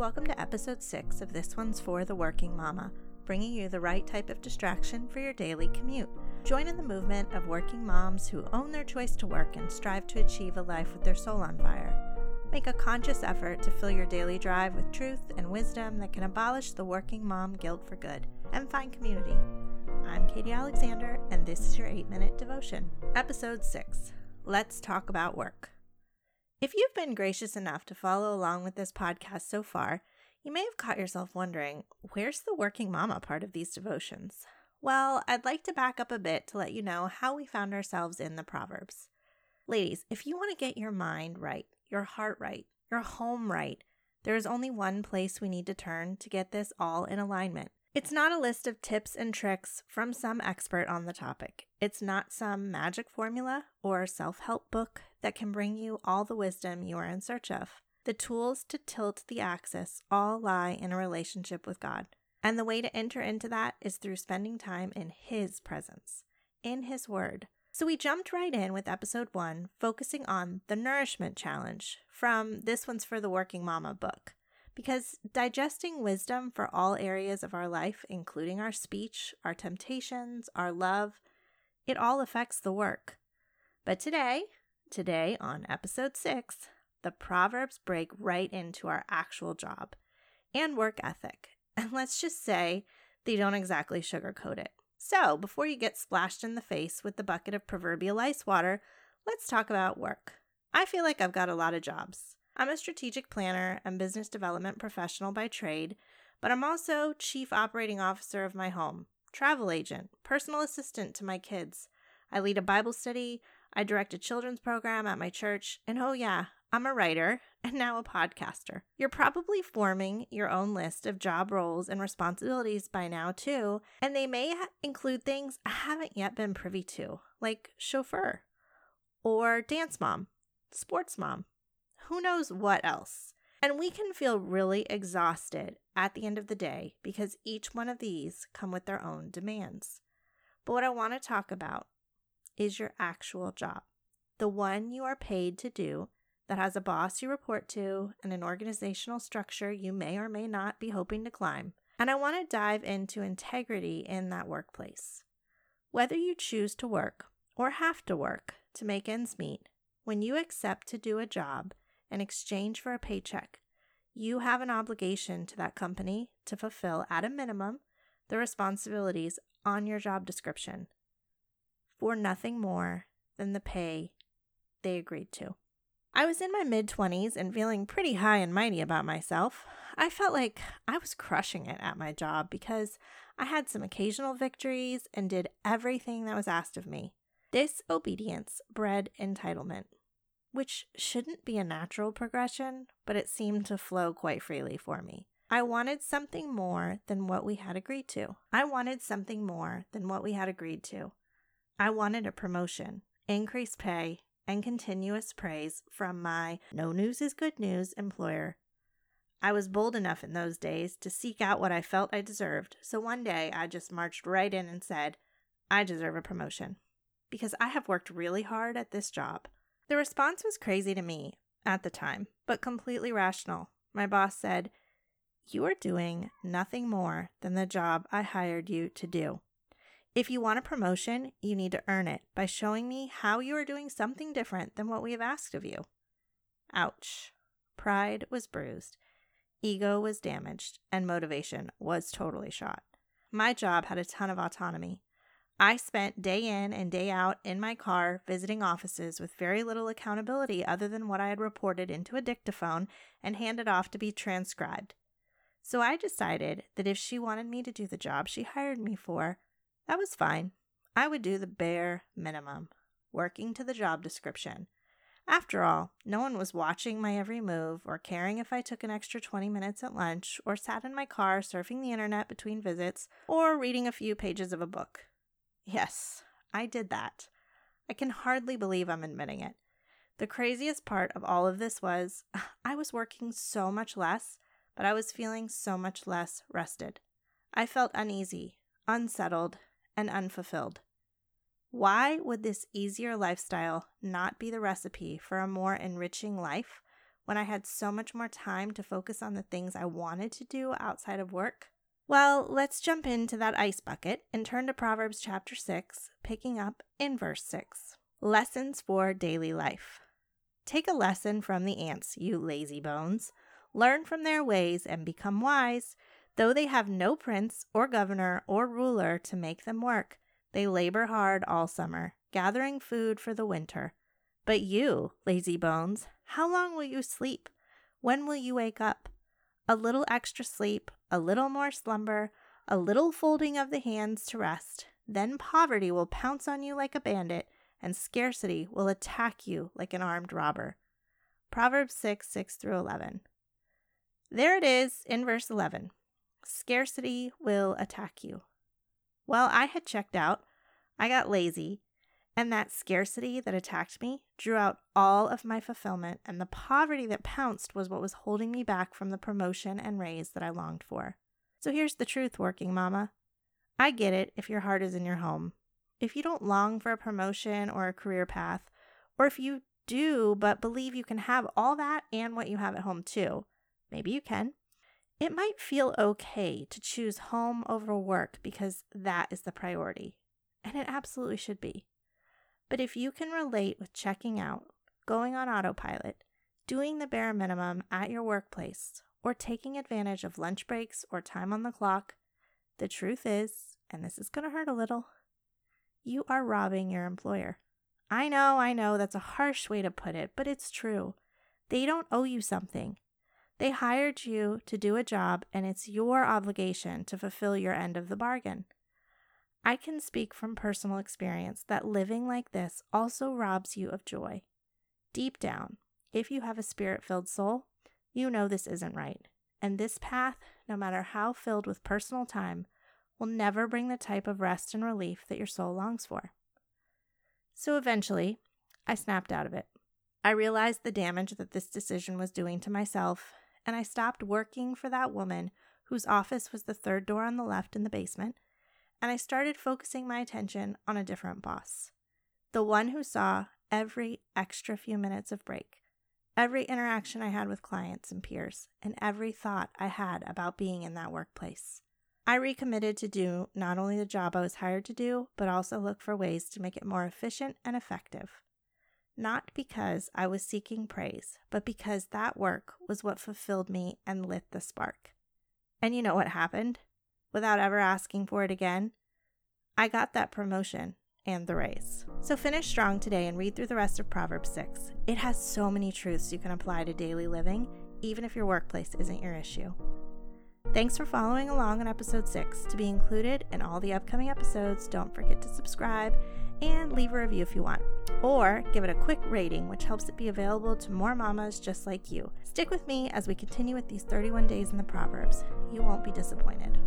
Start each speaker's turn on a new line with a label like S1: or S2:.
S1: Welcome to episode 6 of This One's for the Working Mama, bringing you the right type of distraction for your daily commute. Join in the movement of working moms who own their choice to work and strive to achieve a life with their soul on fire. Make a conscious effort to fill your daily drive with truth and wisdom that can abolish the working mom guilt for good and find community. I'm Katie Alexander, and this is your 8 minute devotion. Episode 6 Let's Talk About Work. If you've been gracious enough to follow along with this podcast so far, you may have caught yourself wondering where's the working mama part of these devotions? Well, I'd like to back up a bit to let you know how we found ourselves in the Proverbs. Ladies, if you want to get your mind right, your heart right, your home right, there is only one place we need to turn to get this all in alignment. It's not a list of tips and tricks from some expert on the topic. It's not some magic formula or self help book that can bring you all the wisdom you are in search of. The tools to tilt the axis all lie in a relationship with God. And the way to enter into that is through spending time in His presence, in His Word. So we jumped right in with episode one, focusing on the Nourishment Challenge from This One's for the Working Mama book because digesting wisdom for all areas of our life, including our speech, our temptations, our love, it all affects the work. But today, today on episode six, the Proverbs break right into our actual job and work ethic. And let's just say they don't exactly sugarcoat it. So, before you get splashed in the face with the bucket of proverbial ice water, let's talk about work. I feel like I've got a lot of jobs. I'm a strategic planner and business development professional by trade, but I'm also chief operating officer of my home, travel agent, personal assistant to my kids. I lead a Bible study, I direct a children's program at my church, and oh, yeah, I'm a writer and now a podcaster. You're probably forming your own list of job roles and responsibilities by now, too, and they may include things I haven't yet been privy to, like chauffeur, or dance mom, sports mom, who knows what else. And we can feel really exhausted at the end of the day because each one of these come with their own demands. But what I want to talk about is your actual job, the one you are paid to do that has a boss you report to and an organizational structure you may or may not be hoping to climb. And I want to dive into integrity in that workplace. Whether you choose to work or have to work to make ends meet, when you accept to do a job in exchange for a paycheck, you have an obligation to that company to fulfill, at a minimum, the responsibilities on your job description for nothing more than the pay they agreed to. I was in my mid 20s and feeling pretty high and mighty about myself. I felt like I was crushing it at my job because I had some occasional victories and did everything that was asked of me. This obedience bred entitlement which shouldn't be a natural progression, but it seemed to flow quite freely for me. I wanted something more than what we had agreed to. I wanted something more than what we had agreed to. I wanted a promotion, increased pay, and continuous praise from my no news is good news employer. I was bold enough in those days to seek out what I felt I deserved, so one day I just marched right in and said, I deserve a promotion. Because I have worked really hard at this job. The response was crazy to me at the time, but completely rational. My boss said, You are doing nothing more than the job I hired you to do. If you want a promotion, you need to earn it by showing me how you are doing something different than what we have asked of you. Ouch. Pride was bruised, ego was damaged, and motivation was totally shot. My job had a ton of autonomy. I spent day in and day out in my car visiting offices with very little accountability other than what I had reported into a dictaphone and handed off to be transcribed. So I decided that if she wanted me to do the job she hired me for, that was fine. I would do the bare minimum, working to the job description. After all, no one was watching my every move or caring if I took an extra 20 minutes at lunch or sat in my car surfing the internet between visits or reading a few pages of a book. Yes, I did that. I can hardly believe I'm admitting it. The craziest part of all of this was I was working so much less, but I was feeling so much less rested. I felt uneasy, unsettled, and unfulfilled. Why would this easier lifestyle not be the recipe for a more enriching life when I had so much more time to focus on the things I wanted to do outside of work? Well, let's jump into that ice bucket and turn to Proverbs chapter 6, picking up in verse 6. Lessons for daily life. Take a lesson from the ants, you lazy bones. Learn from their ways and become wise. Though they have no prince or governor or ruler to make them work, they labor hard all summer, gathering food for the winter. But you, lazy bones, how long will you sleep? When will you wake up? A little extra sleep, a little more slumber, a little folding of the hands to rest. Then poverty will pounce on you like a bandit, and scarcity will attack you like an armed robber. Proverbs 6 6 through 11. There it is in verse 11. Scarcity will attack you. Well, I had checked out, I got lazy, and that scarcity that attacked me drew out all of my fulfillment, and the poverty that pounced was what was holding me back from the promotion and raise that I longed for. So here's the truth, working mama. I get it if your heart is in your home. If you don't long for a promotion or a career path, or if you do but believe you can have all that and what you have at home too, maybe you can. It might feel okay to choose home over work because that is the priority, and it absolutely should be. But if you can relate with checking out, going on autopilot, doing the bare minimum at your workplace, or taking advantage of lunch breaks or time on the clock, the truth is, and this is going to hurt a little, you are robbing your employer. I know, I know, that's a harsh way to put it, but it's true. They don't owe you something. They hired you to do a job, and it's your obligation to fulfill your end of the bargain. I can speak from personal experience that living like this also robs you of joy. Deep down, if you have a spirit filled soul, you know this isn't right. And this path, no matter how filled with personal time, will never bring the type of rest and relief that your soul longs for. So eventually, I snapped out of it. I realized the damage that this decision was doing to myself, and I stopped working for that woman whose office was the third door on the left in the basement and I started focusing my attention on a different boss. The one who saw every extra few minutes of break, every interaction I had with clients and peers, and every thought I had about being in that workplace. I recommitted to do not only the job I was hired to do, but also look for ways to make it more efficient and effective. Not because I was seeking praise, but because that work was what fulfilled me and lit the spark. And you know what happened? without ever asking for it again, I got that promotion and the raise. So finish strong today and read through the rest of Proverbs 6. It has so many truths you can apply to daily living, even if your workplace isn't your issue. Thanks for following along on episode 6. To be included in all the upcoming episodes, don't forget to subscribe and leave a review if you want. Or give it a quick rating, which helps it be available to more mamas just like you. Stick with me as we continue with these 31 days in the Proverbs. You won't be disappointed.